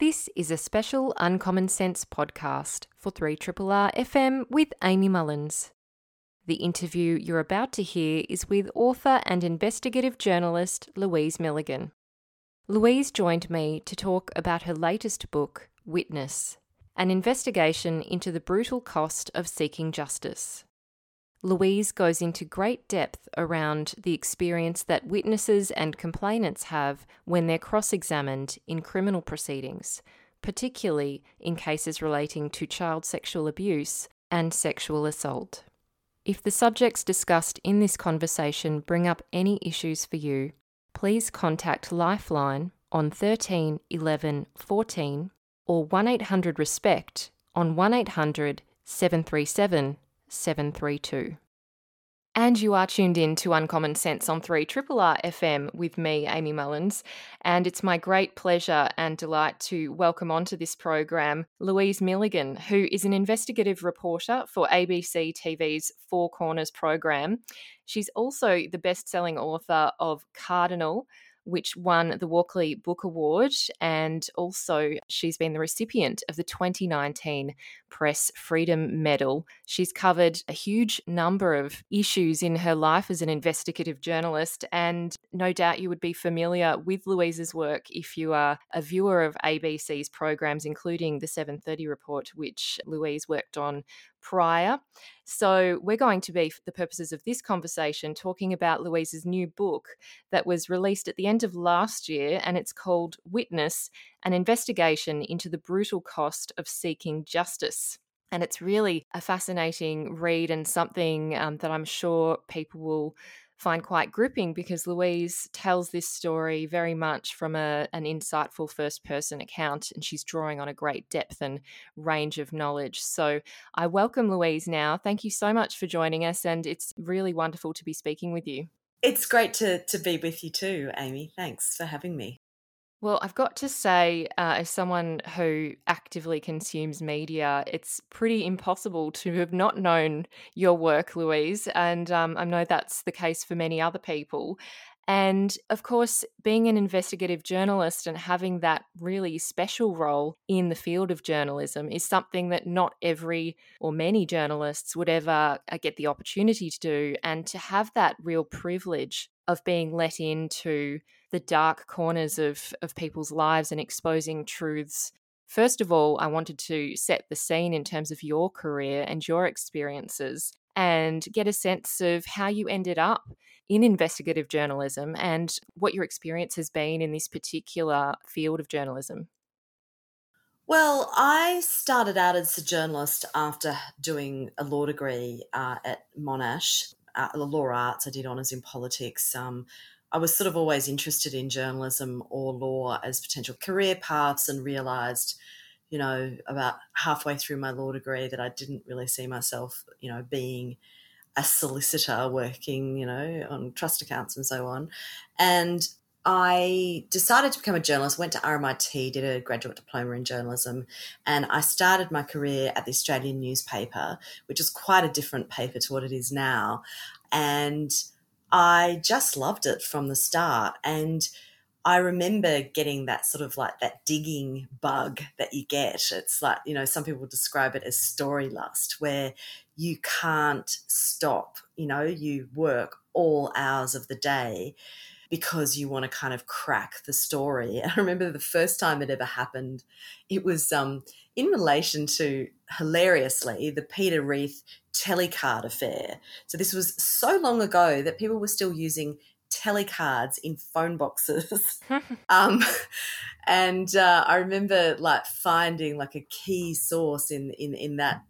This is a special Uncommon Sense podcast for 3RRR FM with Amy Mullins. The interview you're about to hear is with author and investigative journalist Louise Milligan. Louise joined me to talk about her latest book, Witness, an investigation into the brutal cost of seeking justice. Louise goes into great depth around the experience that witnesses and complainants have when they're cross examined in criminal proceedings, particularly in cases relating to child sexual abuse and sexual assault. If the subjects discussed in this conversation bring up any issues for you, please contact Lifeline on 13 11 14 or 1 800 RESPECT on 1 800 737 732. And you are tuned in to Uncommon Sense on 3 R FM with me, Amy Mullins. And it's my great pleasure and delight to welcome onto this program Louise Milligan, who is an investigative reporter for ABC TV's Four Corners program. She's also the best selling author of Cardinal, which won the Walkley Book Award. And also, she's been the recipient of the 2019 Press Freedom Medal. She's covered a huge number of issues in her life as an investigative journalist. And no doubt you would be familiar with Louise's work if you are a viewer of ABC's programs, including the 730 report, which Louise worked on prior. So, we're going to be, for the purposes of this conversation, talking about Louise's new book that was released at the end of last year, and it's called Witness An Investigation into the Brutal Cost of Seeking Justice. And it's really a fascinating read and something um, that I'm sure people will find quite gripping because Louise tells this story very much from a, an insightful first person account and she's drawing on a great depth and range of knowledge. So I welcome Louise now. Thank you so much for joining us and it's really wonderful to be speaking with you. It's great to, to be with you too, Amy. Thanks for having me. Well, I've got to say, uh, as someone who actively consumes media, it's pretty impossible to have not known your work, Louise. And um, I know that's the case for many other people. And of course, being an investigative journalist and having that really special role in the field of journalism is something that not every or many journalists would ever uh, get the opportunity to do. And to have that real privilege of being let into the dark corners of, of people's lives and exposing truths. First of all, I wanted to set the scene in terms of your career and your experiences and get a sense of how you ended up in investigative journalism and what your experience has been in this particular field of journalism. Well, I started out as a journalist after doing a law degree uh, at Monash, uh, the law arts. I did honours in politics. Um, I was sort of always interested in journalism or law as potential career paths and realized, you know, about halfway through my law degree that I didn't really see myself, you know, being a solicitor working, you know, on trust accounts and so on. And I decided to become a journalist, went to RMIT, did a graduate diploma in journalism, and I started my career at the Australian newspaper, which is quite a different paper to what it is now. And I just loved it from the start. And I remember getting that sort of like that digging bug that you get. It's like, you know, some people describe it as story lust, where you can't stop, you know, you work all hours of the day because you want to kind of crack the story. And I remember the first time it ever happened, it was um, in relation to hilariously the Peter Reith telecard affair. So this was so long ago that people were still using telecards in phone boxes. um, and uh, I remember like finding like a key source in in in that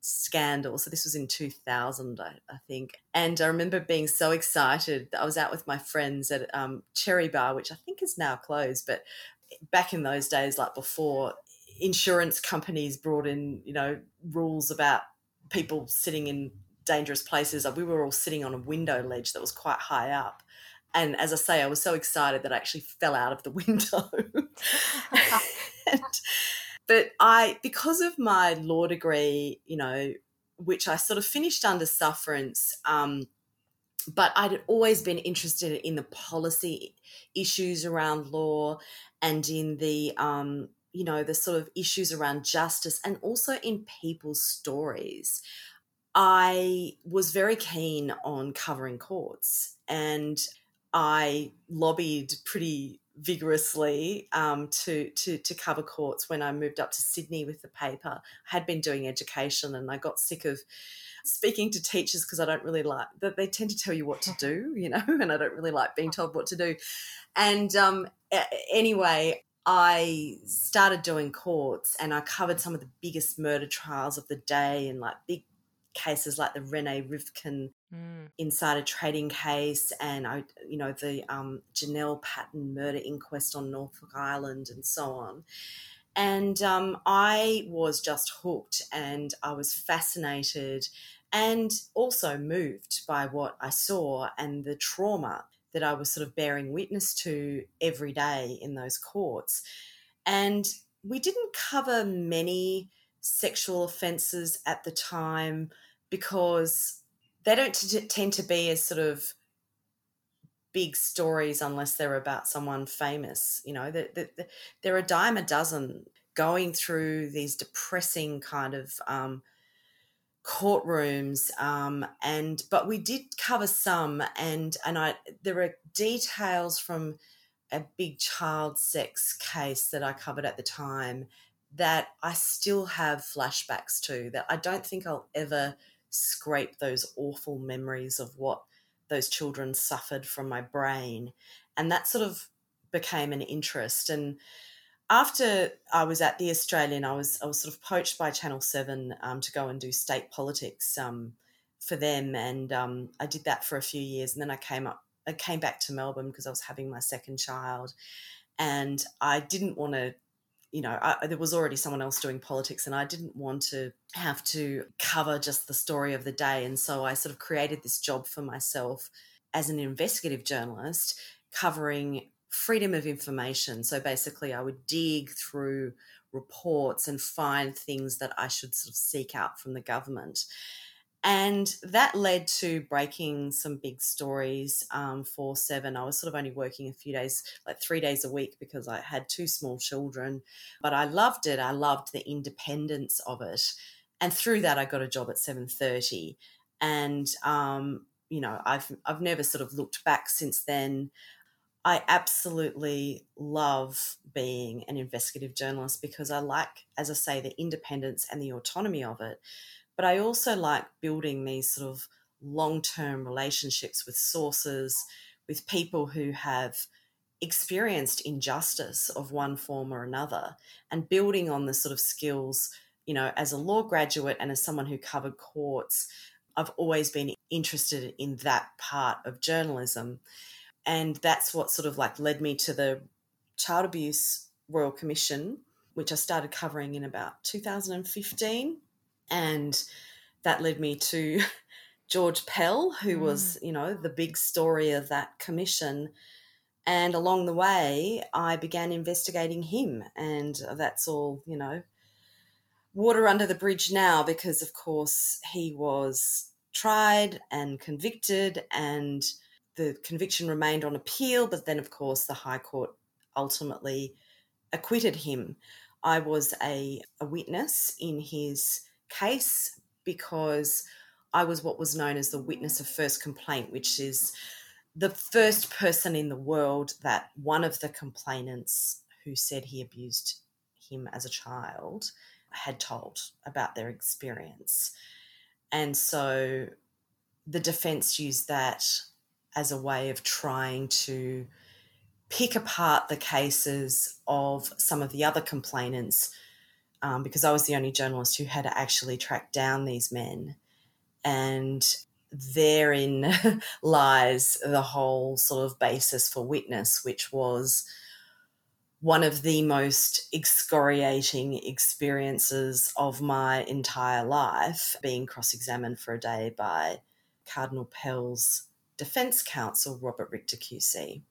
scandal. So this was in 2000, I, I, think. And I remember being so excited. I was out with my friends at um, Cherry Bar, which I think is now closed, but back in those days, like before insurance companies brought in, you know, rules about people sitting in dangerous places. We were all sitting on a window ledge that was quite high up. And as I say, I was so excited that I actually fell out of the window. and, but I, because of my law degree, you know, which I sort of finished under sufferance, um, but I'd always been interested in the policy issues around law and in the um, you know, the sort of issues around justice and also in people's stories. I was very keen on covering courts and I lobbied pretty vigorously um, to, to to cover courts when I moved up to Sydney with the paper. I had been doing education and I got sick of speaking to teachers because I don't really like that they tend to tell you what to do, you know, and I don't really like being told what to do. And um, anyway, I started doing courts and I covered some of the biggest murder trials of the day and like big cases like the Rene Rivkin mm. a trading case and I, you know, the um, Janelle Patton murder inquest on Norfolk Island and so on. And um, I was just hooked and I was fascinated and also moved by what I saw and the trauma that I was sort of bearing witness to every day in those courts. And we didn't cover many sexual offences at the time because they don't t- tend to be as sort of big stories unless they're about someone famous. You know, there, there are a dime a dozen going through these depressing kind of um, courtrooms um, and but we did cover some and and I there are details from a big child sex case that I covered at the time that I still have flashbacks to that I don't think I'll ever scrape those awful memories of what those children suffered from my brain. And that sort of became an interest. And after I was at the Australian, I was I was sort of poached by Channel Seven um, to go and do state politics um, for them, and um, I did that for a few years, and then I came up, I came back to Melbourne because I was having my second child, and I didn't want to you know, I, there was already someone else doing politics, and I didn't want to have to cover just the story of the day. And so I sort of created this job for myself as an investigative journalist covering freedom of information. So basically, I would dig through reports and find things that I should sort of seek out from the government. And that led to breaking some big stories um, for Seven. I was sort of only working a few days, like three days a week, because I had two small children. But I loved it. I loved the independence of it, and through that, I got a job at Seven Thirty. And um, you know, I've I've never sort of looked back since then. I absolutely love being an investigative journalist because I like, as I say, the independence and the autonomy of it. But I also like building these sort of long term relationships with sources, with people who have experienced injustice of one form or another, and building on the sort of skills, you know, as a law graduate and as someone who covered courts, I've always been interested in that part of journalism. And that's what sort of like led me to the Child Abuse Royal Commission, which I started covering in about 2015 and that led me to George Pell, who mm. was, you know, the big story of that commission. And along the way, I began investigating him. And that's all, you know, water under the bridge now because, of course, he was tried and convicted, and the conviction remained on appeal. But then, of course, the High Court ultimately acquitted him. I was a, a witness in his case because I was what was known as the witness of first complaint, which is the first person in the world that one of the complainants who said he abused him as a child had told about their experience. And so the defense used that as a way of trying to pick apart the cases of some of the other complainants um, because I was the only journalist who had to actually tracked down these men. And therein lies the whole sort of basis for witness, which was one of the most excoriating experiences of my entire life being cross examined for a day by Cardinal Pell's defense counsel, Robert Richter QC.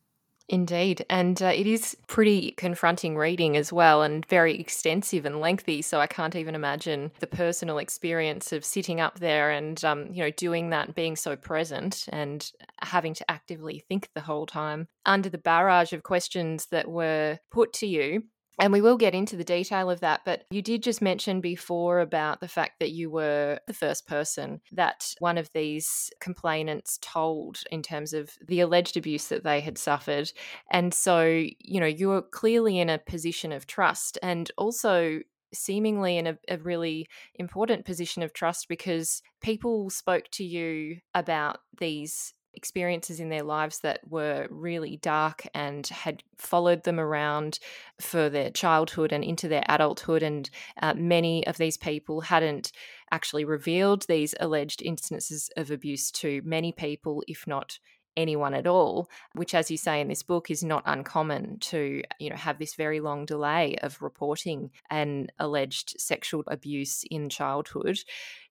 Indeed. And uh, it is pretty confronting reading as well and very extensive and lengthy. So I can't even imagine the personal experience of sitting up there and, um, you know, doing that, being so present and having to actively think the whole time under the barrage of questions that were put to you. And we will get into the detail of that. But you did just mention before about the fact that you were the first person that one of these complainants told in terms of the alleged abuse that they had suffered. And so, you know, you were clearly in a position of trust and also seemingly in a, a, really important position of trust because people spoke to you about these experiences in their lives that were really dark and had followed them around for their childhood and into their adulthood. And uh, many of these people hadn't actually revealed these alleged instances of abuse to many people, if not anyone at all which as you say in this book is not uncommon to you know have this very long delay of reporting an alleged sexual abuse in childhood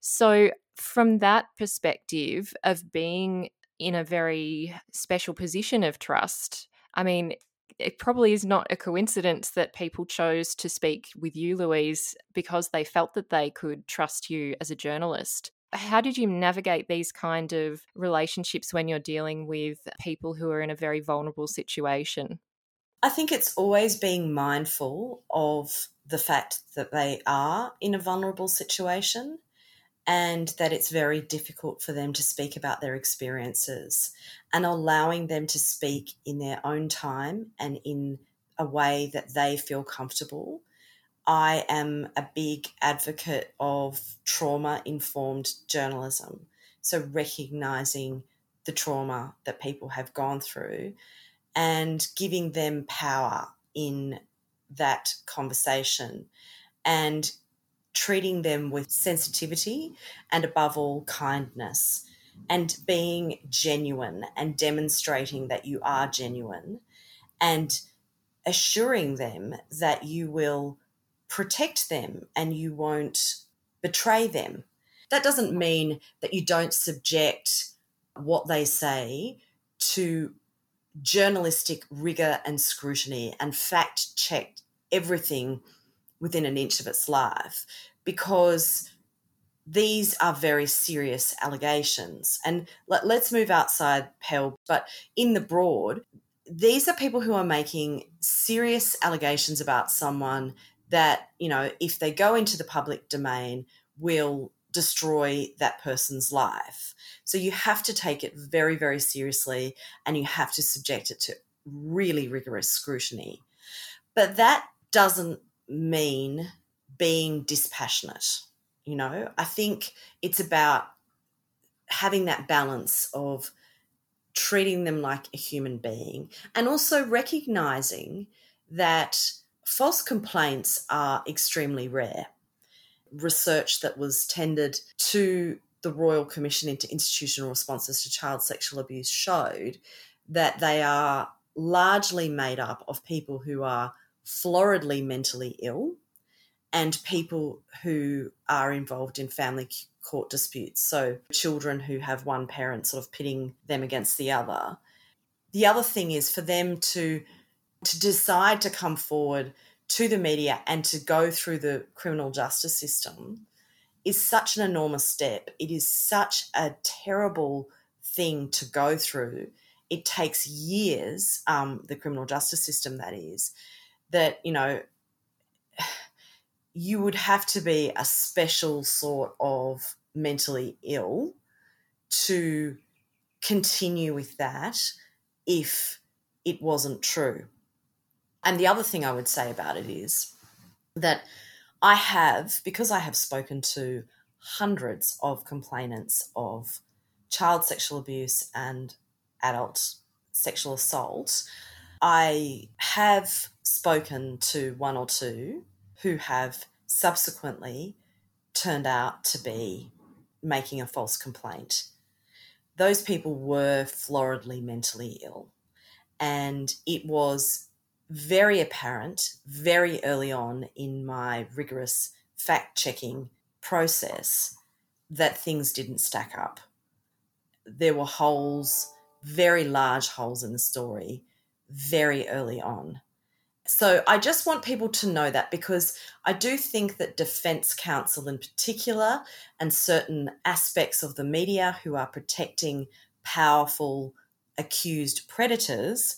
so from that perspective of being in a very special position of trust. I mean, it probably is not a coincidence that people chose to speak with you, Louise, because they felt that they could trust you as a journalist. How did you navigate these kind of relationships when you're dealing with people who are in a very vulnerable situation? I think it's always being mindful of the fact that they are in a vulnerable situation and that it's very difficult for them to speak about their experiences and allowing them to speak in their own time and in a way that they feel comfortable. I am a big advocate of trauma informed journalism. So, recognizing the trauma that people have gone through and giving them power in that conversation and treating them with sensitivity and above all kindness and being genuine and demonstrating that you are genuine and assuring them that you will protect them and you won't betray them. That doesn't mean that you don't subject what they say to journalistic rigor and scrutiny and fact check everything within an inch of its life because these are very serious allegations. And let, us move outside Pell, but in the broad, these are people who are making serious allegations about someone that, you know, if they go into the public domain, will destroy that person's life. So you have to take it very, very seriously and you have to subject it to really rigorous scrutiny. But that doesn't mean being dispassionate. You know, I think it's about having that balance of treating them like a human being and also recognizing that false complaints are extremely rare. Research that was tendered to the Royal Commission into Institutional Responses to Child Sexual Abuse showed that they are largely made up of people who are floridly mentally ill and people who are involved in family court disputes. So, children who have one parent sort of pitting them against the other. The other thing is for them to to decide to come forward to the media and to go through the criminal justice system is such an enormous step. It is such a terrible thing to go through. It takes years, um, the criminal justice system, that is, that, you know, you would have to be a special sort of mentally ill to continue with that if it wasn't true. And the other thing I would say about it is that I have, because I have spoken to hundreds of complainants of child sexual abuse and adult sexual assault, I have spoken to one or two who have subsequently turned out to be making a false complaint. Those people were floridly mentally ill. And it was very apparent very early on in my rigorous fact checking process that things didn't stack up. There were holes, very large holes in the story, very early on. So I just want people to know that because I do think that Defence Counsel in particular and certain aspects of the media who are protecting powerful accused predators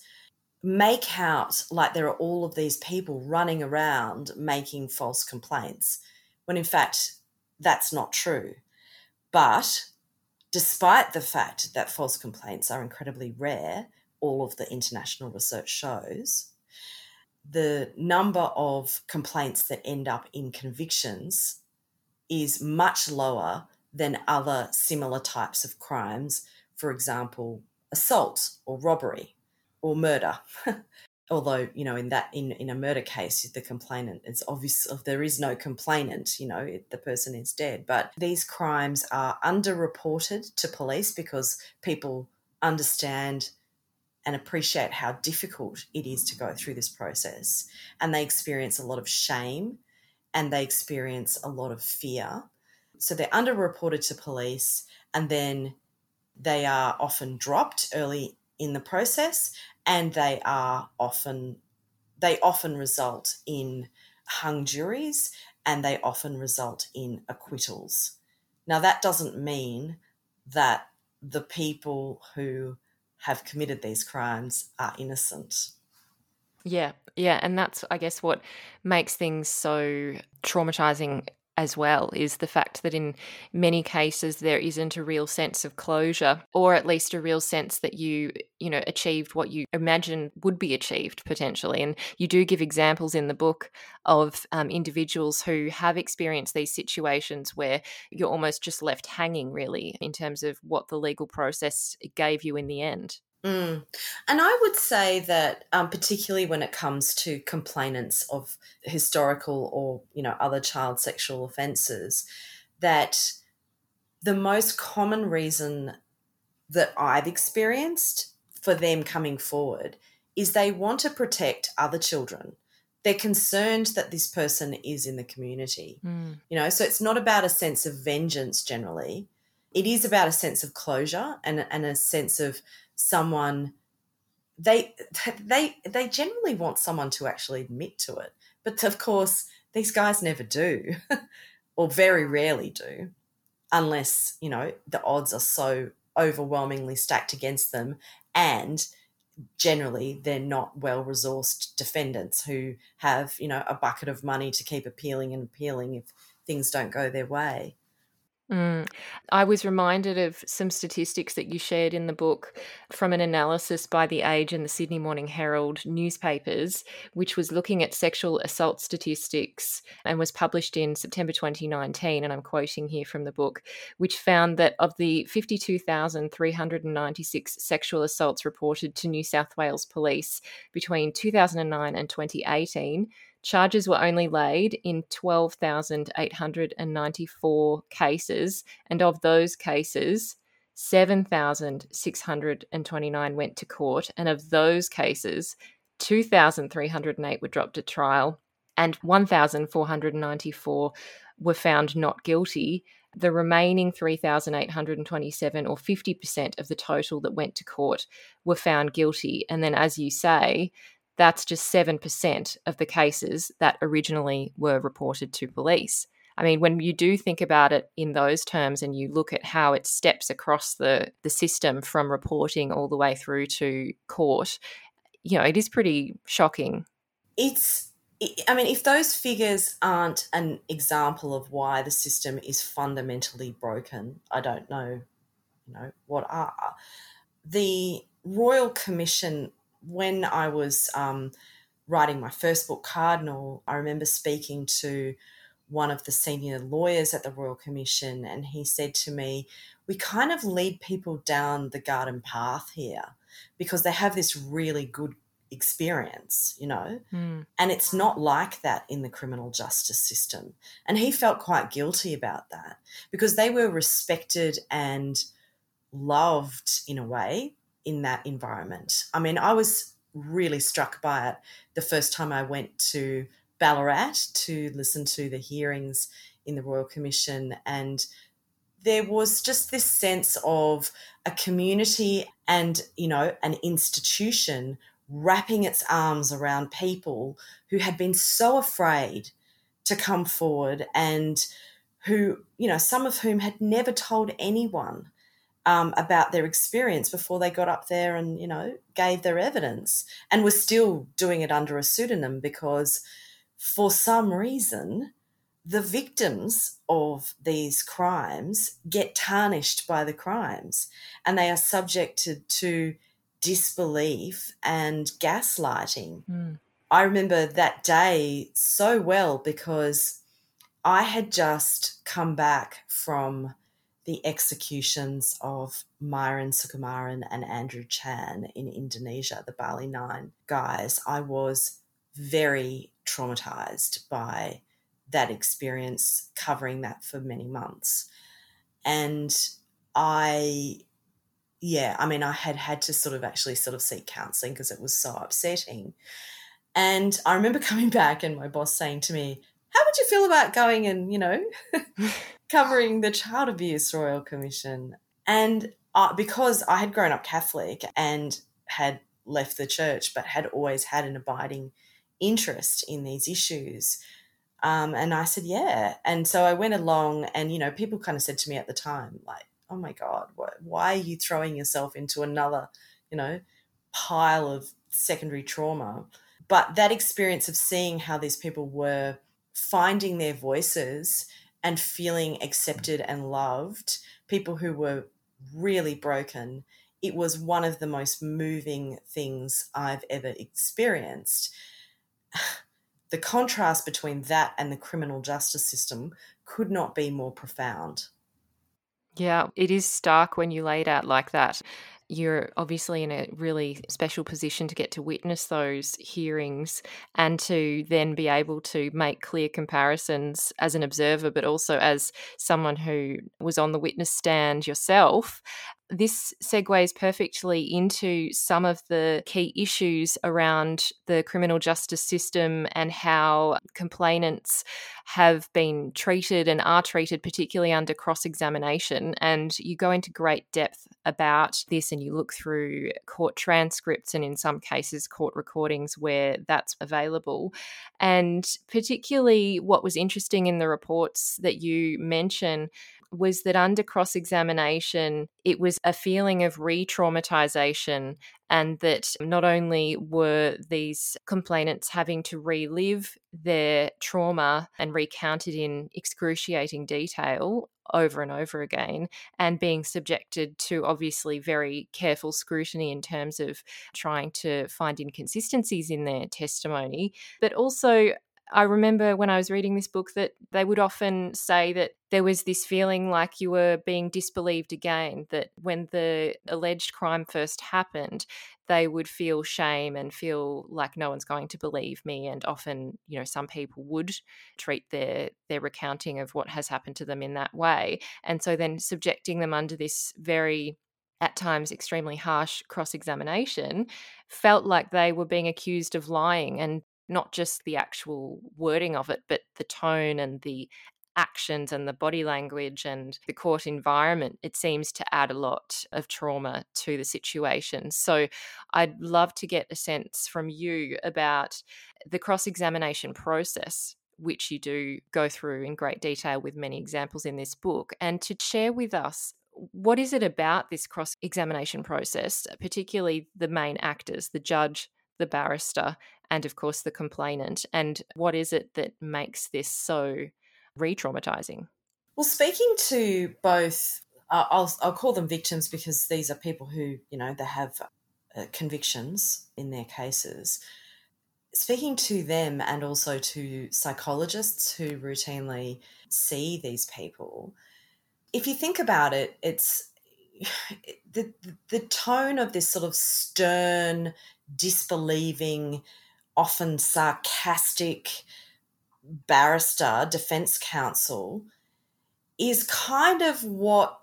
make out like there are all of these people running around making false complaints, when in fact, that's not true. But despite the fact that false complaints are incredibly rare, all of the international research shows, the number of complaints that end up in convictions is much lower than other similar types of crimes, for example, assault or robbery or murder. Although, you know, in that in, in a murder case, the complainant it's obvious if there is no complainant, you know, the person is dead. But these crimes are underreported to police because people understand and appreciate how difficult it is to go through this process. And they experience a lot of shame and they experience a lot of fear. So they're underreported to police and then they are often dropped early in the process and they are often they often result in hung juries and they often result in acquittals. Now that doesn't mean that the people who have committed these crimes are innocent. Yeah, yeah, and that's I guess what makes things so traumatizing as well is the fact that in many cases there isn't a real sense of closure or at least a real sense that you you know achieved what you imagined would be achieved potentially. And you do give examples in the book of um, individuals who have experienced these situations where you're almost just left hanging really in terms of what the legal process gave you in the end Mm. And I would say that, um, particularly when it comes to complainants of historical or you know other child sexual offences, that the most common reason that I've experienced for them coming forward is they want to protect other children. They're concerned that this person is in the community. Mm. You know, so it's not about a sense of vengeance generally. It is about a sense of closure and, and a sense of someone they they they generally want someone to actually admit to it. But of course these guys never do or very rarely do unless you know the odds are so overwhelmingly stacked against them. And generally they're not well resourced defendants who have you know a bucket of money to keep appealing and appealing if things don't go their way Mm. I was reminded of some statistics that you shared in the book from an analysis by The Age and the Sydney Morning Herald newspapers, which was looking at sexual assault statistics and was published in September 2019. And I'm quoting here from the book, which found that of the 52,396 sexual assaults reported to New South Wales police between 2009 and 2018, Charges were only laid in 12,894 cases, and of those cases, 7,629 went to court, and of those cases, 2,308 were dropped at trial, and 1,494 were found not guilty. The remaining 3,827, or 50% of the total that went to court, were found guilty. And then, as you say, that's just 7% of the cases that originally were reported to police. I mean, when you do think about it in those terms and you look at how it steps across the, the system from reporting all the way through to court, you know, it is pretty shocking. It's, I mean, if those figures aren't an example of why the system is fundamentally broken, I don't know, you know, what are. The Royal Commission when I was um, writing my first book, Cardinal, I remember speaking to one of the senior lawyers at the Royal Commission, and he said to me, We kind of lead people down the garden path here because they have this really good experience, you know? Mm. And it's not like that in the criminal justice system. And he felt quite guilty about that because they were respected and loved in a way in that environment. I mean, I was really struck by it the first time I went to Ballarat to listen to the hearings in the Royal Commission and there was just this sense of a community and you know an institution wrapping its arms around people who had been so afraid to come forward and who you know some of whom had never told anyone um, about their experience before they got up there and, you know, gave their evidence and were still doing it under a pseudonym because for some reason, the victims of these crimes get tarnished by the crimes and they are subjected to disbelief and gaslighting. Mm. I remember that day so well because I had just come back from the executions of Myuran Sukumaran and Andrew Chan in Indonesia, the Bali Nine guys. I was very traumatized by that experience, covering that for many months. And I, yeah, I mean, I had had to sort of actually sort of seek counseling because it was so upsetting. And I remember coming back and my boss saying to me, how would you feel about going and, you know, covering the Child Abuse Royal Commission? And uh, because I had grown up Catholic and had left the church, but had always had an abiding interest in these issues. Um, and I said, yeah. And so I went along, and, you know, people kind of said to me at the time, like, oh my God, what, why are you throwing yourself into another, you know, pile of secondary trauma? But that experience of seeing how these people were finding their voices and feeling accepted and loved, people who were really broken, it was one of the most moving things I've ever experienced. The contrast between that and the criminal justice system could not be more profound. Yeah, it is stark when you lay it out like that you're obviously in a really special position to get to witness those hearings and to then be able to make clear comparisons as an observer, but also as someone who was on the witness stand yourself this segues perfectly into some of the key issues around the criminal justice system and how complainants have been treated and are treated, particularly under cross examination. And you go into great depth about this and you look through court transcripts and, in some cases, court recordings where that's available. And particularly, what was interesting in the reports that you mention was that under cross examination, it was a feeling of re traumatization, and that not only were these complainants having to relive their trauma and recount it in excruciating detail over and over again, and being subjected to obviously very careful scrutiny in terms of trying to find inconsistencies in their testimony, but also I remember when I was reading this book that they would often say that there was this feeling like you were being disbelieved again, that when the alleged crime first happened, they would feel shame and feel like no one's going to believe me. And often, you know, some people would treat their their recounting of what has happened to them in that way. And so then subjecting them under this very at times extremely harsh cross examination, felt like they were being accused of lying and not just the actual wording of it, but the tone and the actions and the body language and the court environment, it seems to add a lot of trauma to the situation. So I'd love to get a sense from you about the cross examination process. Which you do go through in great detail with many examples in this book, and to share with us what is it about this cross examination process, particularly the main actors, the judge, the barrister, and of course the complainant. And what is it that makes this so re traumatizing? Well, speaking to both, uh, I'll, I'll call them victims because these are people who, you know, they have uh, convictions in their cases. Speaking to them and also to psychologists who routinely see these people, if you think about it, it's the the tone of this sort of stern, disbelieving, often sarcastic barrister, defense counsel, is kind of what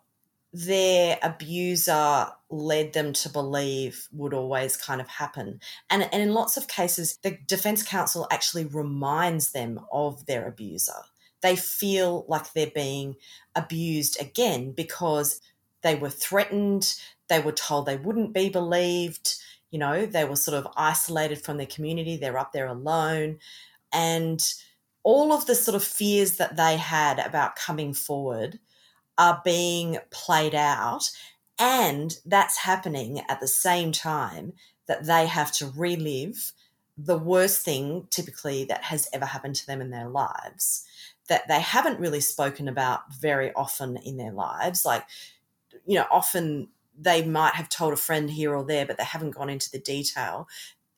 their abuser led them to believe would always kind of happen. And, and in lots of cases, the defense counsel actually reminds them of their abuser. They feel like they're being abused again because they were threatened, they were told they wouldn't be believed, you know, they were sort of isolated from their community, they're up there alone. And all of the sort of fears that they had about coming forward are being played out. And that's happening at the same time that they have to relive the worst thing typically that has ever happened to them in their lives that they haven't really spoken about very often in their lives. Like, you know, often they might have told a friend here or there, but they haven't gone into the detail.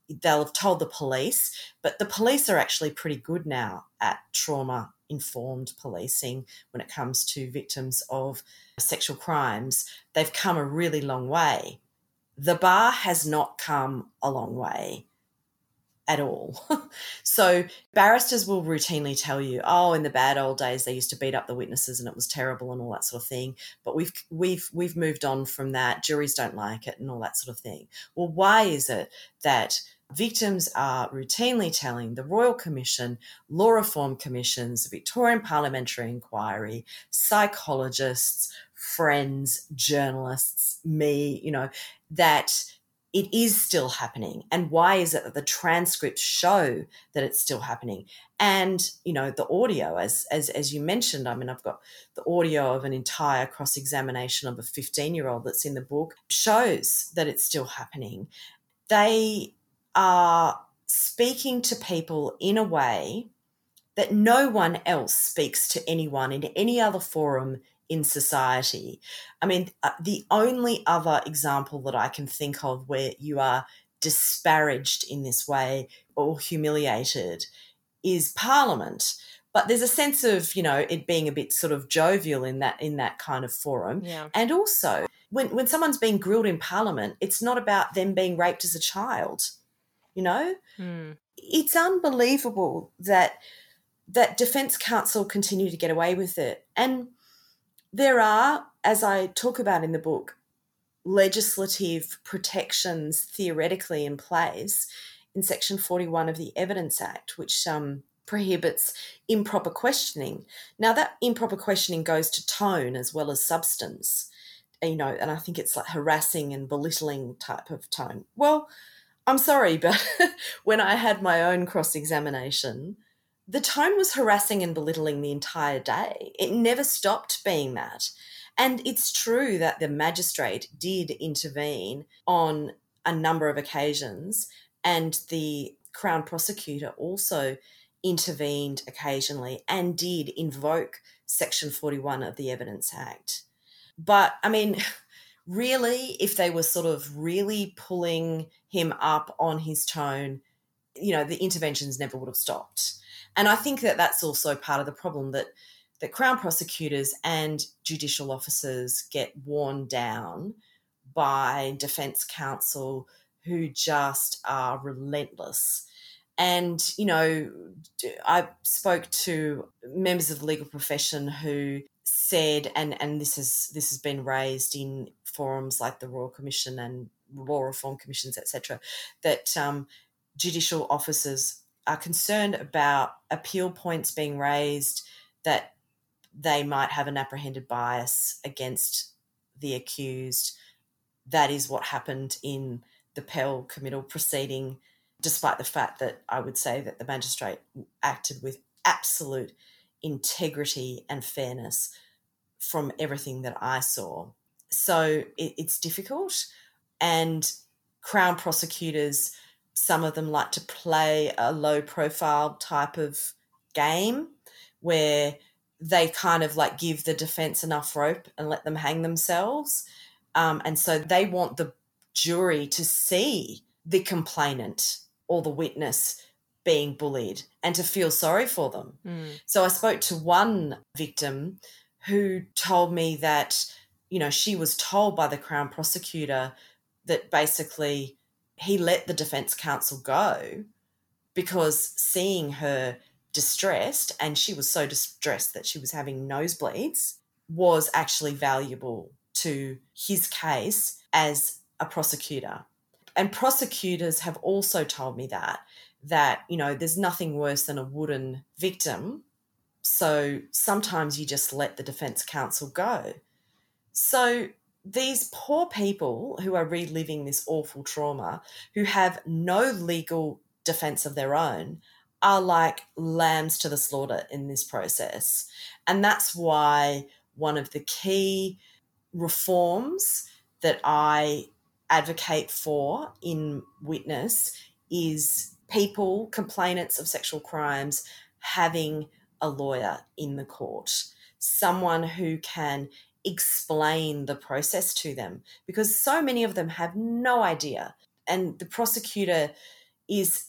They'll have told the police, but the police are actually pretty good now at trauma informed policing when it comes to victims of sexual crimes. They've come a really long way. The bar has not come a long way at all. so barristers will routinely tell you, "Oh, in the bad old days they used to beat up the witnesses and it was terrible and all that sort of thing." But we've we've we've moved on from that. Juries don't like it and all that sort of thing. Well, why is it that victims are routinely telling the Royal Commission, law reform commissions, the Victorian Parliamentary Inquiry, psychologists, friends, journalists, me, you know, that it is still happening. And why is it that the transcripts show that it's still happening? And you know the audio as as as you mentioned i mean i've got the audio of an entire cross examination of a 15 year old that's in the book shows that it's still happening. They are speaking to people in a way that no one else speaks to anyone in any other forum in society. I mean, uh, the only other example that I can think of where you are disparaged in this way or humiliated is Parliament. But there's a sense of, you know, it being a bit sort of jovial in that in that kind of forum. Yeah. And also, when when someone's being grilled in Parliament, it's not about them being raped as a child. You know, mm. it's unbelievable that that defense counsel continue to get away with it. And there are, as I talk about in the book, legislative protections theoretically in place in Section 41 of the Evidence Act, which um, prohibits improper questioning. Now, that improper questioning goes to tone as well as substance, you know, and I think it's like harassing and belittling type of tone. Well, I'm sorry, but when I had my own cross examination, the tone was harassing and belittling the entire day. It never stopped being that. And it's true that the magistrate did intervene on a number of occasions, and the Crown prosecutor also intervened occasionally and did invoke Section 41 of the Evidence Act. But I mean, really, if they were sort of really pulling him up on his tone, you know, the interventions never would have stopped. And I think that that's also part of the problem that that Crown prosecutors and judicial officers get worn down by defence counsel who just are relentless. And, you know, I spoke to members of the legal profession who said, and, and this has this has been raised in forums like the Royal Commission and law reform commissions, etc., that um, judicial officers are concerned about appeal points being raised that they might have an apprehended bias against the accused. That is what happened in the Pell committal proceeding, despite the fact that I would say that the magistrate acted with absolute integrity and fairness from everything that I saw. So it, it's difficult. And Crown prosecutors some of them like to play a low profile type of game where they kind of like give the defense enough rope and let them hang themselves. Um, and so they want the jury to see the complainant or the witness being bullied and to feel sorry for them. Mm. So I spoke to one victim who told me that, you know, she was told by the Crown prosecutor that basically he let the defense counsel go because seeing her distressed and she was so distressed that she was having nosebleeds was actually valuable to his case as a prosecutor. And prosecutors have also told me that that you know there's nothing worse than a wooden victim. So sometimes you just let the defense counsel go. So these poor people who are reliving this awful trauma, who have no legal defense of their own, are like lambs to the slaughter in this process. And that's why one of the key reforms that I advocate for in witness is people, complainants of sexual crimes, having a lawyer in the court, someone who can explain the process to them because so many of them have no idea and the prosecutor is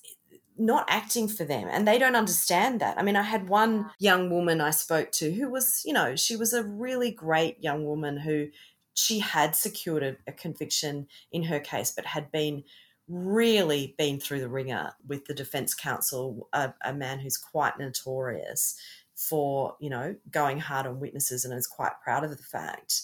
not acting for them and they don't understand that. I mean, I had one young woman I spoke to who was, you know, she was a really great young woman who she had secured a, a conviction in her case but had been really been through the ringer with the defense counsel, a, a, man who's quite notorious for, you know, going hard on witnesses and is quite proud of the fact.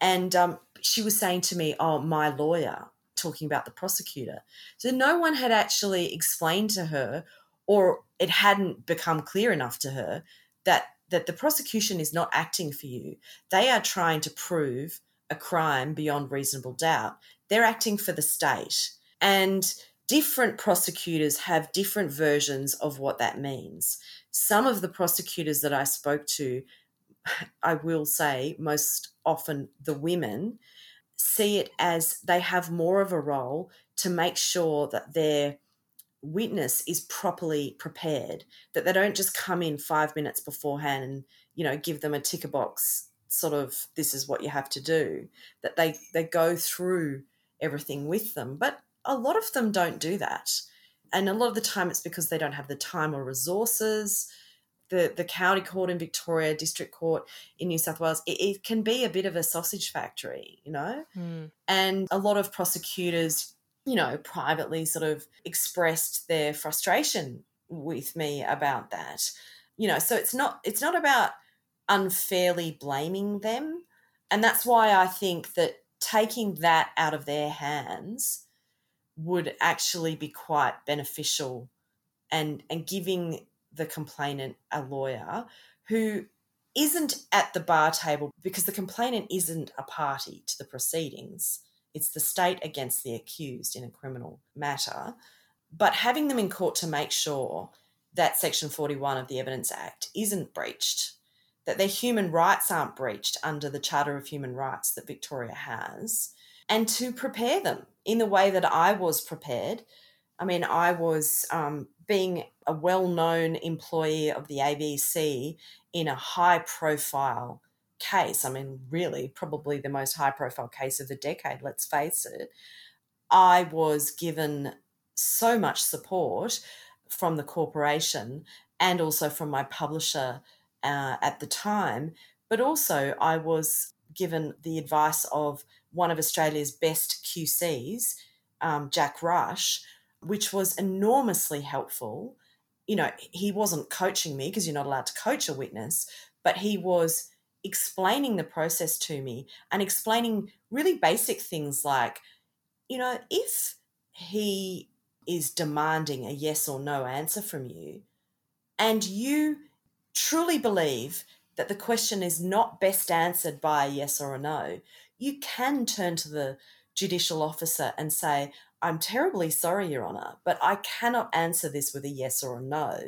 And um, she was saying to me, Oh, my lawyer, talking about the prosecutor. So no one had actually explained to her, or it hadn't become clear enough to her, that, that the prosecution is not acting for you. They are trying to prove a crime beyond reasonable doubt. They're acting for the state and different prosecutors have different versions of what that means. Some of the prosecutors that I spoke to, I will say, most often the women, see it as they have more of a role to make sure that their witness is properly prepared, that they don't just come in five minutes beforehand and, you know, give them a ticker box sort of this is what you have to do, that they, they go through everything with them. But a lot of them don't do that. And a lot of the time it's because they don't have the time or resources. The, the county court in Victoria, district court in New South Wales, it, it can be a bit of a sausage factory, you know? Mm. And a lot of prosecutors, you know, privately sort of expressed their frustration with me about that. You know, so it's not it's not about unfairly blaming them. And that's why I think that taking that out of their hands would actually be quite beneficial and and giving the complainant a lawyer who isn't at the bar table because the complainant isn't a party to the proceedings. It's the state against the accused in a criminal matter. But having them in court to make sure that section 41 of the evidence act isn't breached that their human rights aren't breached under the charter of human rights that victoria has and to prepare them in the way that I was prepared. I mean, I was um, being a well known employee of the ABC in a high profile case. I mean, really, probably the most high profile case of the decade, let's face it. I was given so much support from the corporation and also from my publisher uh, at the time, but also I was given the advice of one of Australia's best QCs, um, Jack Rush, which was enormously helpful. You know, he wasn't coaching me because you're not allowed to coach a witness, but he was explaining the process to me and explaining really basic things like, you know, if he is demanding a yes or no answer from you, and you truly believe that the question is not best answered by a yes or a no, you can turn to the judicial officer and say, I'm terribly sorry, Your Honour, but I cannot answer this with a yes or a no.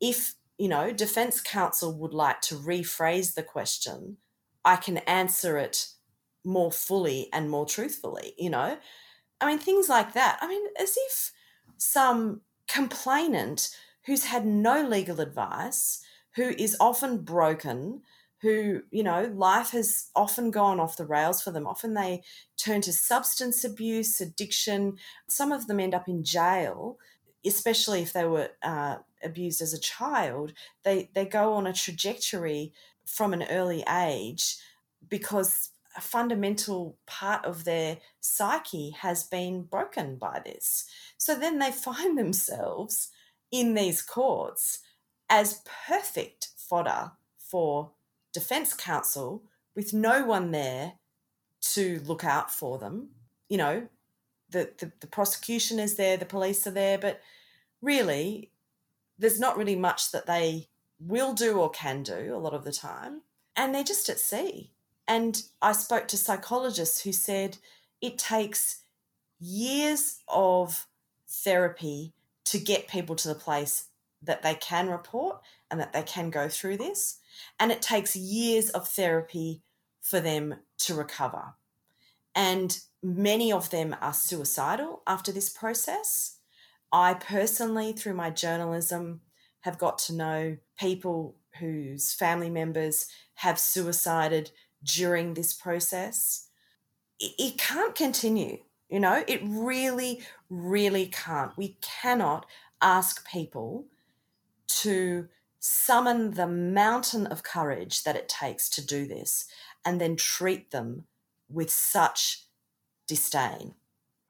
If, you know, defence counsel would like to rephrase the question, I can answer it more fully and more truthfully, you know? I mean, things like that. I mean, as if some complainant who's had no legal advice, who is often broken, who, you know, life has often gone off the rails for them. Often they turn to substance abuse, addiction. Some of them end up in jail, especially if they were uh, abused as a child. They, they go on a trajectory from an early age because a fundamental part of their psyche has been broken by this. So then they find themselves in these courts as perfect fodder for defense counsel with no one there to look out for them. You know, the, the, the prosecution is there, the police are there, but really, there's not really much that they will do or can do a lot of the time. And they're just at sea. And I spoke to psychologists who said it takes years of therapy to get people to the place that they can report and that they can go through this. And it takes years of therapy for them to recover. And many of them are suicidal after this process. I personally, through my journalism, have got to know people whose family members have suicided during this process. It, can't continue. You know, it really, really can't. We cannot ask people to summon the mountain of courage that it takes to do this and then treat them with such disdain.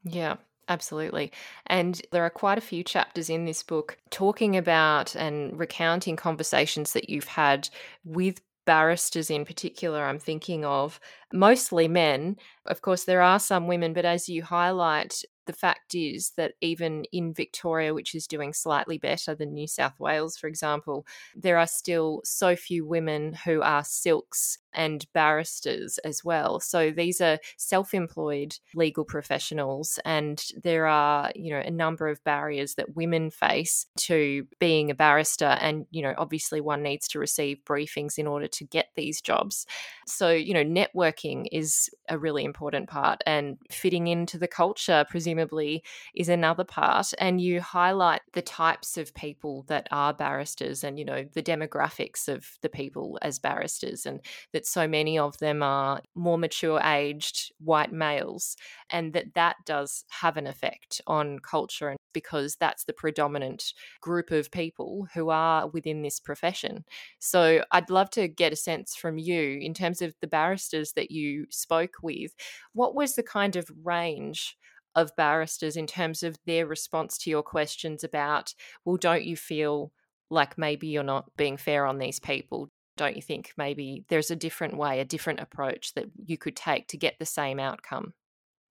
Yeah. Absolutely. And there are quite a few chapters in this book talking about and recounting conversations that you've had with barristers in particular, I'm thinking of, mostly men. Of course, there are some women, but as you highlight, the fact is that even in Victoria, which is doing slightly better than New South Wales, for example, there are still so few women who are silks and barristers as well. So these are self-employed legal professionals and there are, you know, a number of barriers that women face to being a barrister and, you know, obviously one needs to receive briefings in order to get these jobs. So, you know, networking is a really important part and fitting into the culture presumably is another part and you highlight the types of people that are barristers and, you know, the demographics of the people as barristers and that so many of them are more mature aged white males and that that does have an effect on culture because that's the predominant group of people who are within this profession. So I'd love to get a sense from you in terms of the barristers that you spoke with, what was the kind of range of barristers in terms of their response to your questions about, well, don't you feel like maybe you're not being fair on these people? don't you think maybe there's a different way, a different approach that you could take to get the same outcome?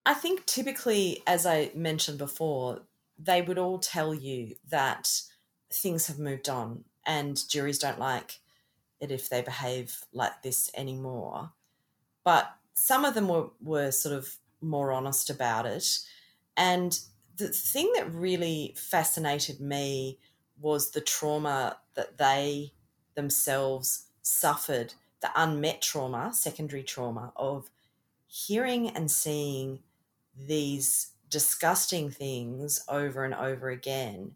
I think typically, as I mentioned before, they would all tell you that things have moved on and juries don't like it if they behave like this anymore. But some of them were, were sort of more honest about it. And the thing that really fascinated me was the trauma that they themselves suffered the unmet trauma, secondary trauma of hearing and seeing these disgusting things over and over again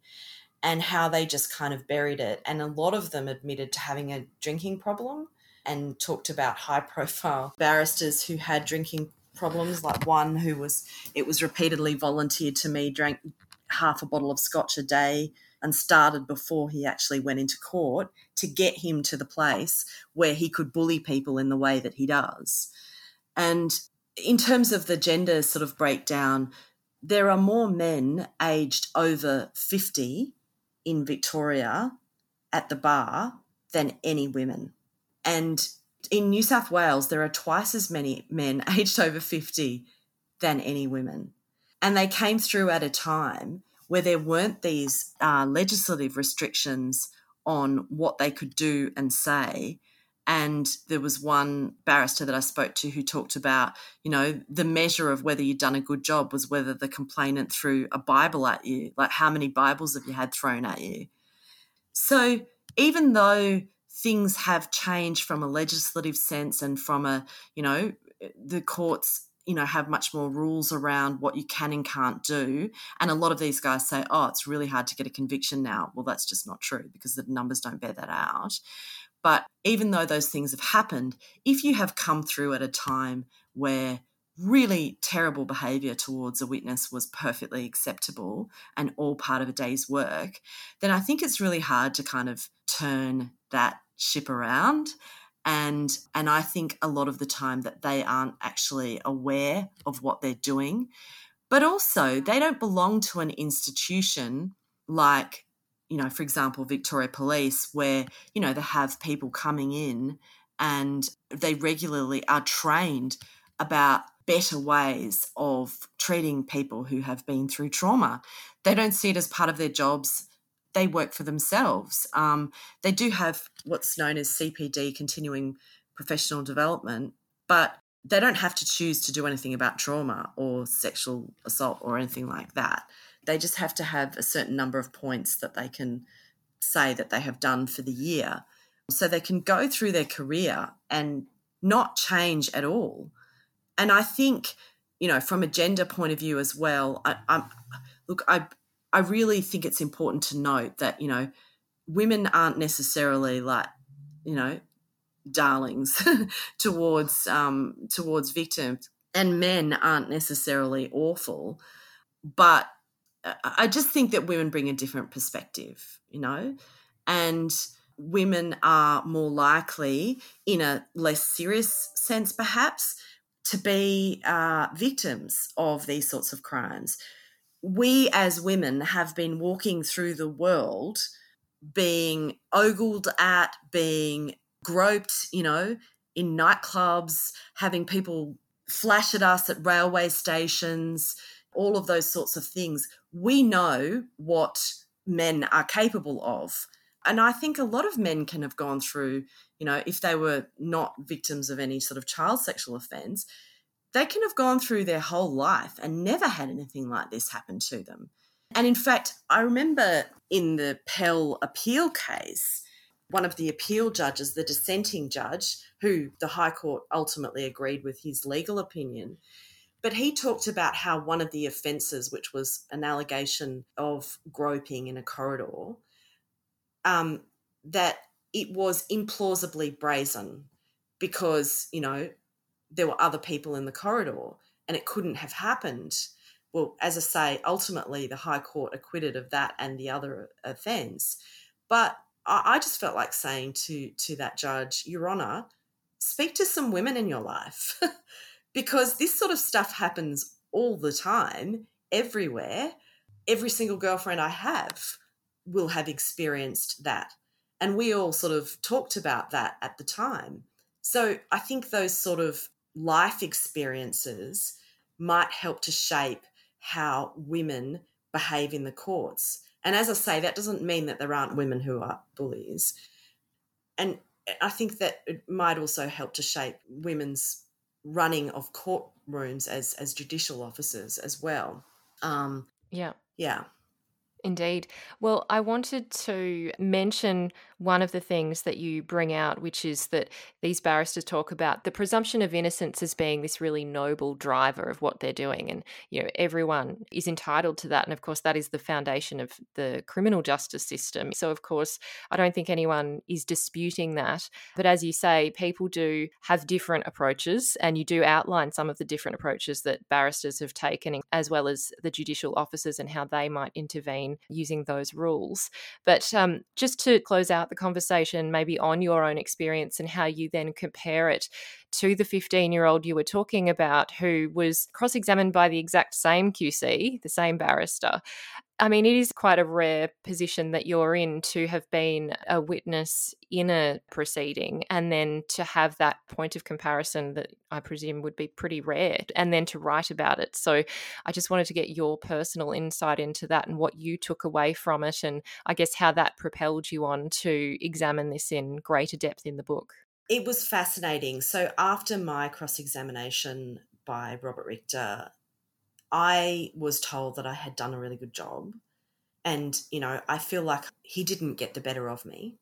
and how they just kind of buried it. And a lot of them admitted to having a drinking problem and talked about high profile barristers who had drinking problems like one who was it was repeatedly volunteered to me drank half a bottle of scotch a day and started before he actually went into court to get him to the place where he could bully people in the way that he does. And in terms of the gender sort of breakdown, there are more men aged over 50 in Victoria at the bar than any women. And in New South Wales, there are twice as many men aged over 50 than any women. And they came through at a time where there weren't these uh, legislative restrictions on what they could do and say. And there was one barrister that I spoke to who talked about, you know, the measure of whether you'd done a good job was whether the complainant threw a Bible at you. Like, how many Bibles have you had thrown at you? So, even though things have changed from a legislative sense and from a, you know, eh, the courts you know have much more rules around what you can and can't do. And a lot of these guys say oh it's really hard to get a conviction now. Well that's just not true because the numbers don't bear that out. But even though those things have happened if you have come through at a time where really terrible behavior towards a witness was perfectly acceptable and all part of a day's work then i think it's really hard to kind of turn that ship around and and I think a lot of the time that they aren't actually aware of what they're doing. But also they don't belong to an institution like you know for example Victoria Police where you know they have people coming in and they regularly are trained about better ways of treating people who have been through trauma. They don't see it as part of their jobs they work for themselves. Um, they do have what's known as CPD, continuing professional development, but they don't have to choose to do anything about trauma or sexual assault or anything like that. They just have to have a certain number of points that they can say that they have done for the year. So they can go through their career and not change at all. And I think you know, from a gender point of view as well, I, I'm look, I I really think it's important to note that you know, women aren't necessarily like, you know, darlings towards um, towards victims, and men aren't necessarily awful, but I just think that women bring a different perspective, you know, and women are more likely, in a less serious sense, perhaps, to be uh, victims of these sorts of crimes. We as women have been walking through the world being ogled at, being groped, you know, in nightclubs, having people flash at us at railway stations, all of those sorts of things. We know what men are capable of. And I think a lot of men can have gone through, you know, if they were not victims of any sort of child sexual offense, they can have gone through their whole life and never had anything like this happen to them. And in fact, I remember in the Pell appeal case, one of the appeal judges, the dissenting judge, who the High Court ultimately agreed with his legal opinion, but he talked about how one of the offences, which was an allegation of groping in a corridor, um, that it was implausibly brazen because, you know, there were other people in the corridor and it couldn't have happened. Well, as I say, ultimately the High Court acquitted of that and the other offence. But I, just felt like saying to to that judge, Your Honour, speak to some women in your life. because this sort of stuff happens all the time, everywhere. Every single girlfriend I have will have experienced that. And we all sort of talked about that at the time. So I think those sort of life experiences might help to shape how women behave in the courts. And as I say, that doesn't mean that there aren't women who are bullies. And I think that it might also help to shape women's running of courtrooms as as judicial officers as well. Um, yeah, yeah. Indeed. Well, I wanted to mention one of the things that you bring out, which is that these barristers talk about the presumption of innocence as being this really noble driver of what they're doing. And, you know, everyone is entitled to that. And of course, that is the foundation of the criminal justice system. So, of course, I don't think anyone is disputing that. But as you say, people do have different approaches, and you do outline some of the different approaches that barristers have taken, as well as the judicial officers and how they might intervene using those rules. But um, just to close out the conversation, maybe on your own experience and how you then compare it to the 15 year old you were talking about who was cross examined by the exact same QC, the same barrister. I mean, it is quite a rare position that you're in to have been a witness in a proceeding and then to have that point of comparison that I presume would be pretty rare and then to write about it. So I just wanted to get your personal insight into that and what you took away from it and I guess how that propelled you on to examine this in greater depth in the book. It was fascinating. So after my cross examination by Robert Richter, I was told that I had done a really good job. And, you know, I feel like he didn't get the better of me.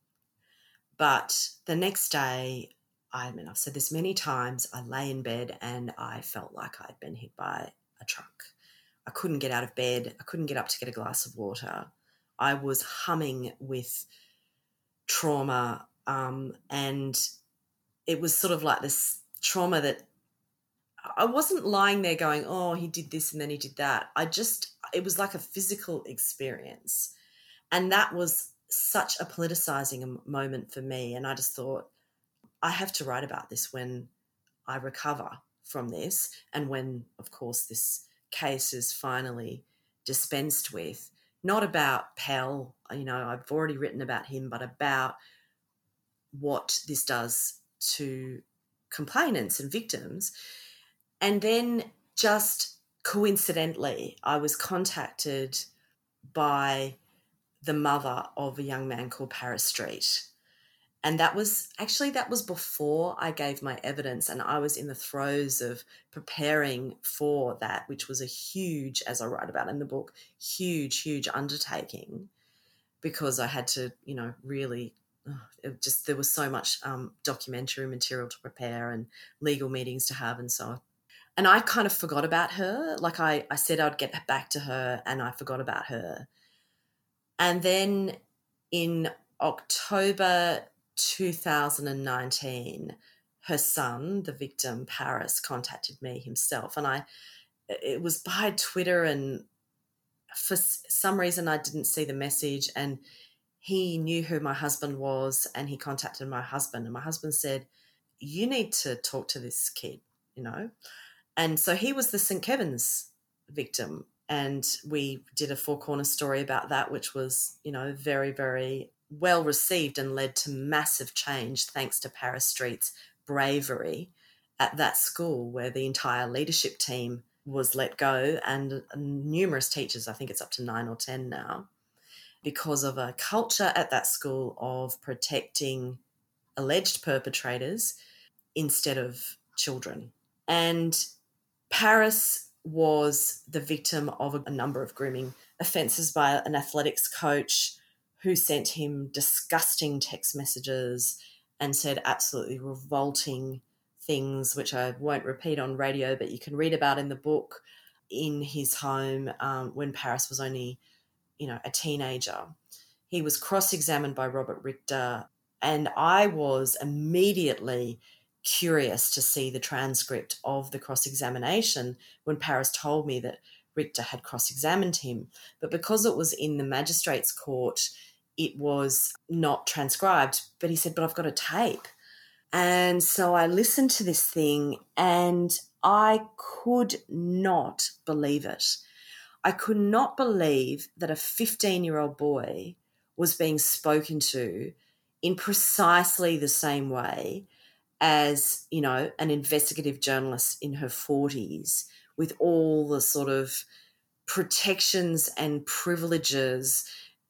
But the next day, I mean, I've said this many times, I lay in bed and I felt like I'd been hit by a truck. I couldn't get out of bed. I couldn't get up to get a glass of water. I was humming with trauma. Um, and it was sort of like this trauma that I wasn't lying there going, oh, he did this and then he did that. I just, it was like a physical experience. And that was such a politicizing moment for me. And I just thought, I have to write about this when I recover from this. And when, of course, this case is finally dispensed with. Not about Pell, you know, I've already written about him, but about what this does to complainants and victims and then just coincidentally, I was contacted by the mother of a young man called Paris Street. And that was actually that was before I gave my evidence and I was in the throes of preparing for that, which was a huge, as I write about in the book, huge, huge undertaking because I had to, you know, really just there was so much um, documentary material to prepare and legal meetings to have and so on. And I kind of forgot about her. Like I, I said I'd get back to her and I forgot about her. And then in October 2019, her son, the victim, Paris, contacted me himself. And I, it was by Twitter. And for some reason, I didn't see the message. And he knew who my husband was and he contacted my husband. And my husband said, You need to talk to this kid, you know? And so he was the St. Kevin's victim. And we did a four corner story about that, which was, you know, very, very well received and led to massive change thanks to Paris Street's bravery at that school where the entire leadership team was let go and numerous teachers, I think it's up to nine or 10 now, because of a culture at that school of protecting alleged perpetrators instead of children. And Paris was the victim of a number of grooming offences by an athletics coach who sent him disgusting text messages and said absolutely revolting things, which I won't repeat on radio, but you can read about in the book in his home um, when Paris was only, you know, a teenager. He was cross examined by Robert Richter, and I was immediately curious to see the transcript of the cross examination when Paris told me that Richter had cross examined him. But because it was in the magistrate's court, it was not transcribed. But he said, But I've got a tape. And so I listened to this thing and I could not believe it. I could not believe that a 15 year old boy was being spoken to in precisely the same way as, you know, an investigative journalist in her 40s with all the sort of protections and privileges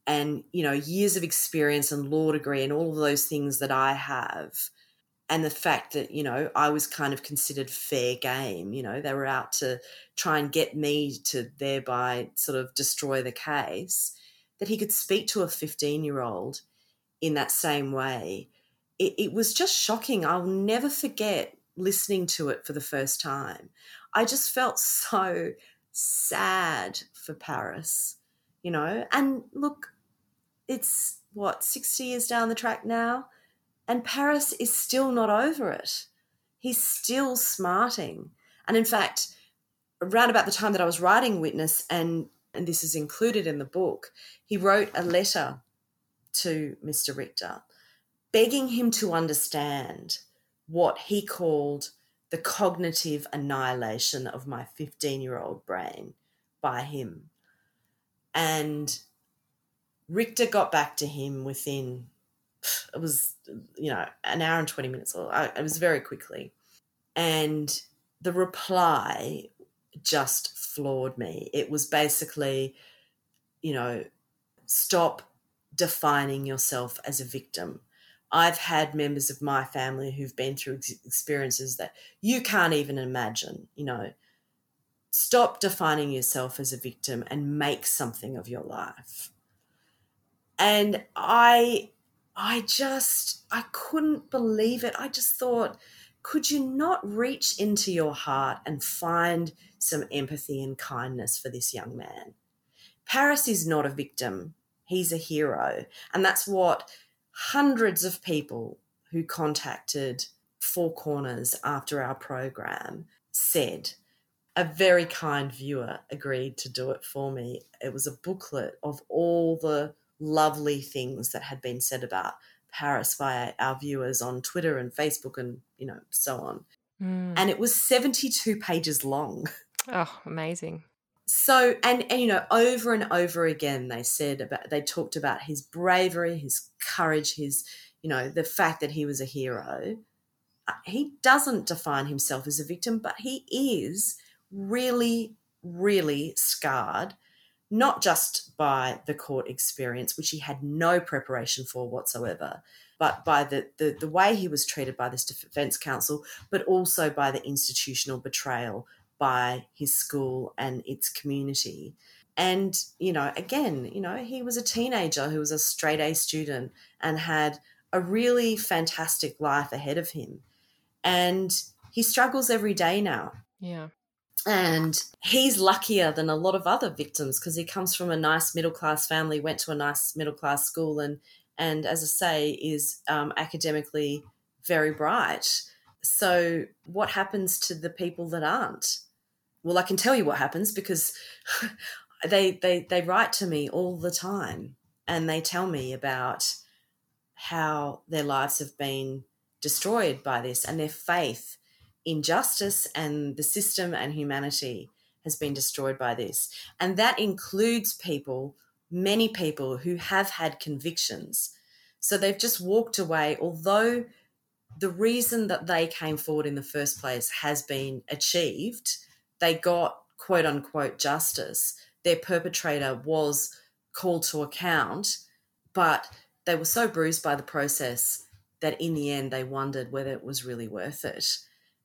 and you know years of experience and law degree and all of those things that I have and the fact that you know I was kind of considered fair game you know they were out to try and get me to thereby sort of destroy the case that he could speak to a 15 year old in that same way it, it was just shocking. I'll never forget listening to it for the first time. I just felt so sad for Paris you know and look it's what 60 years down the track now and paris is still not over it. He's still smarting. And in fact around about the time that i was writing witness and and this is included in the book he wrote a letter to mr richter begging him to understand what he called the cognitive annihilation of my 15 year old brain by him. And Richter got back to him within it was you know an hour and 20 minutes or uh, it was very quickly. And the reply just floored me. It was basically you know stop defining yourself as a victim. I've had members of my family who've been through experiences that you can't even imagine you know. Stop defining yourself as a victim and make something of your life. And i i just i couldn't believe it. I just thought could you not reach into your heart and find some empathy and kindness for this young man? Paris is not a victim. He's a hero. And that's what hundreds of people who contacted four corners after our program said. A very kind viewer agreed to do it for me. It was a booklet of all the lovely things that had been said about Paris by our viewers on Twitter and Facebook and, you know, so on. Mm. And it was 72 pages long. Oh, amazing. So, and, and, you know, over and over again, they said about, they talked about his bravery, his courage, his, you know, the fact that he was a hero. Uh, he doesn't define himself as a victim, but he is really, really scarred not just by the court experience, which he had no preparation for whatsoever, but by the, the, the way he was treated by this defense counsel, but also by the institutional betrayal by his school and its community. And, you know, again, you know, he was a teenager who was a straight A student and had a really fantastic life ahead of him. And he struggles every day now. Yeah. And he's luckier than a lot of other victims because he comes from a nice middle class family, went to a nice middle class school, and and as I say, is um, academically very bright. So, what happens to the people that aren't? Well, I can tell you what happens because they they they write to me all the time and they tell me about how their lives have been destroyed by this and their faith in justice and the system and humanity has been destroyed by this. And that includes people, many people who have had convictions. So they've just walked away, although the reason that they came forward in the first place has been achieved. They got quote unquote justice. Their perpetrator was called to account, but they were so bruised by the process that in the end they wondered whether it was really worth it.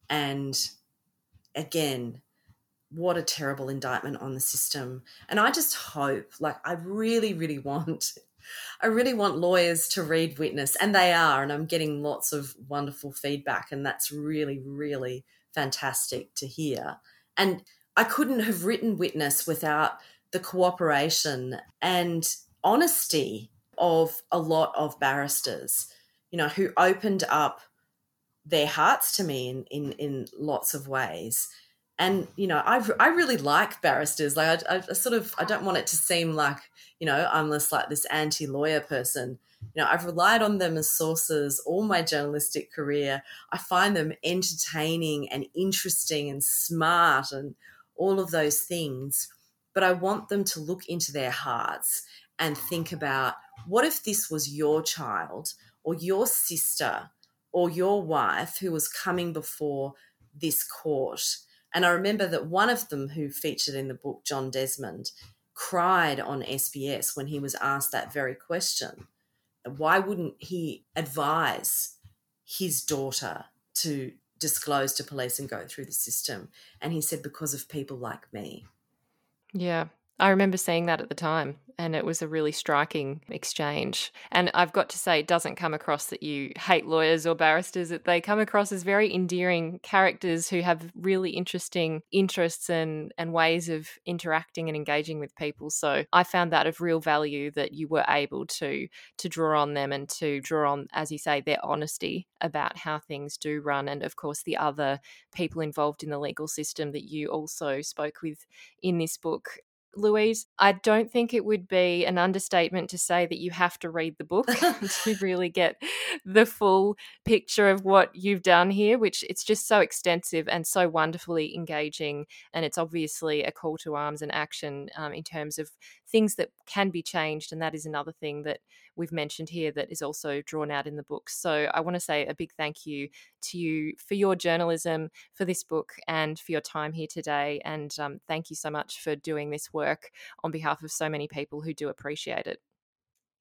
And again, what a terrible indictment on the system. And I just hope, like, I really, really want, I really want lawyers to read Witness, and they are. And I'm getting lots of wonderful feedback, and that's really, really fantastic to hear. And I couldn't have written Witness without the cooperation and honesty of a lot of barristers, you know, who opened up their hearts to me in in, in lots of ways. And you know, I I really like barristers. Like I, I sort of I don't want it to seem like you know I'm just like this anti lawyer person. You know, I've relied on them as sources all my journalistic career. I find them entertaining and interesting and smart and all of those things. But I want them to look into their hearts and think about what if this was your child or your sister or your wife who was coming before this court. And I remember that one of them who featured in the book, John Desmond, cried on SBS when he was asked that very question. Why wouldn't he advise his daughter to disclose to police and go through the system? And he said, because of people like me. Yeah. I remember seeing that at the time, and it was a really striking exchange. And I've got to say, it doesn't come across that you hate lawyers or barristers. That They come across as very endearing characters who have really interesting interests and, and ways of interacting and engaging with people. So I found that of real value that you were able to to draw on them and to draw on, as you say, their honesty about how things do run, and of course the other people involved in the legal system that you also spoke with in this book Louise, I don't think it would be an understatement to say that you have to read the book to really get the full picture of what you've done here, which it's just so extensive and so wonderfully engaging. And it's obviously a call to arms and action um, in terms of things that can be changed. And that is another thing that we've mentioned here that is also drawn out in the book. So I want to say a big thank you to you for your journalism, for this book, and for your time here today. And um, thank you so much for doing this work on behalf of so many people who do appreciate it.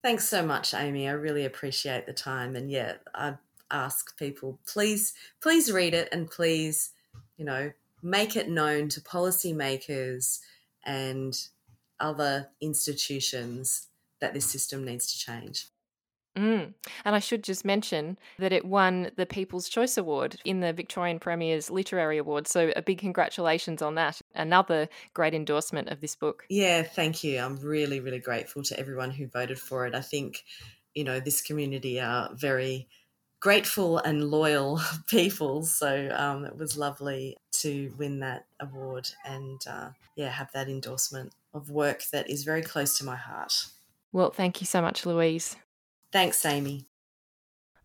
Thanks so much, Amy. I really appreciate the time. And yeah, I ask people please, please read it and please, you know, make it known to policymakers and other institutions that this system needs to change. Mm. And I should just mention that it won the People's Choice Award in the Victorian Premier's Literary Award. So a big congratulations on that. Another great endorsement of this book. Yeah, thank you. I'm really, really grateful to everyone who voted for it. I think, you know, this community are very grateful and loyal people. So um, it was lovely to win that award and, uh, yeah, have that endorsement of work that is very close to my heart. Well, thank you so much, Louise. Thanks, Amy.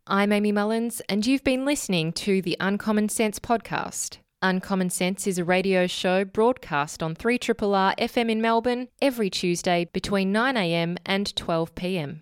I'm Amy Mullins, and you've been listening to the Uncommon Sense podcast. Uncommon Sense is a radio show broadcast on 3RRR FM in Melbourne every Tuesday between 9am and 12pm.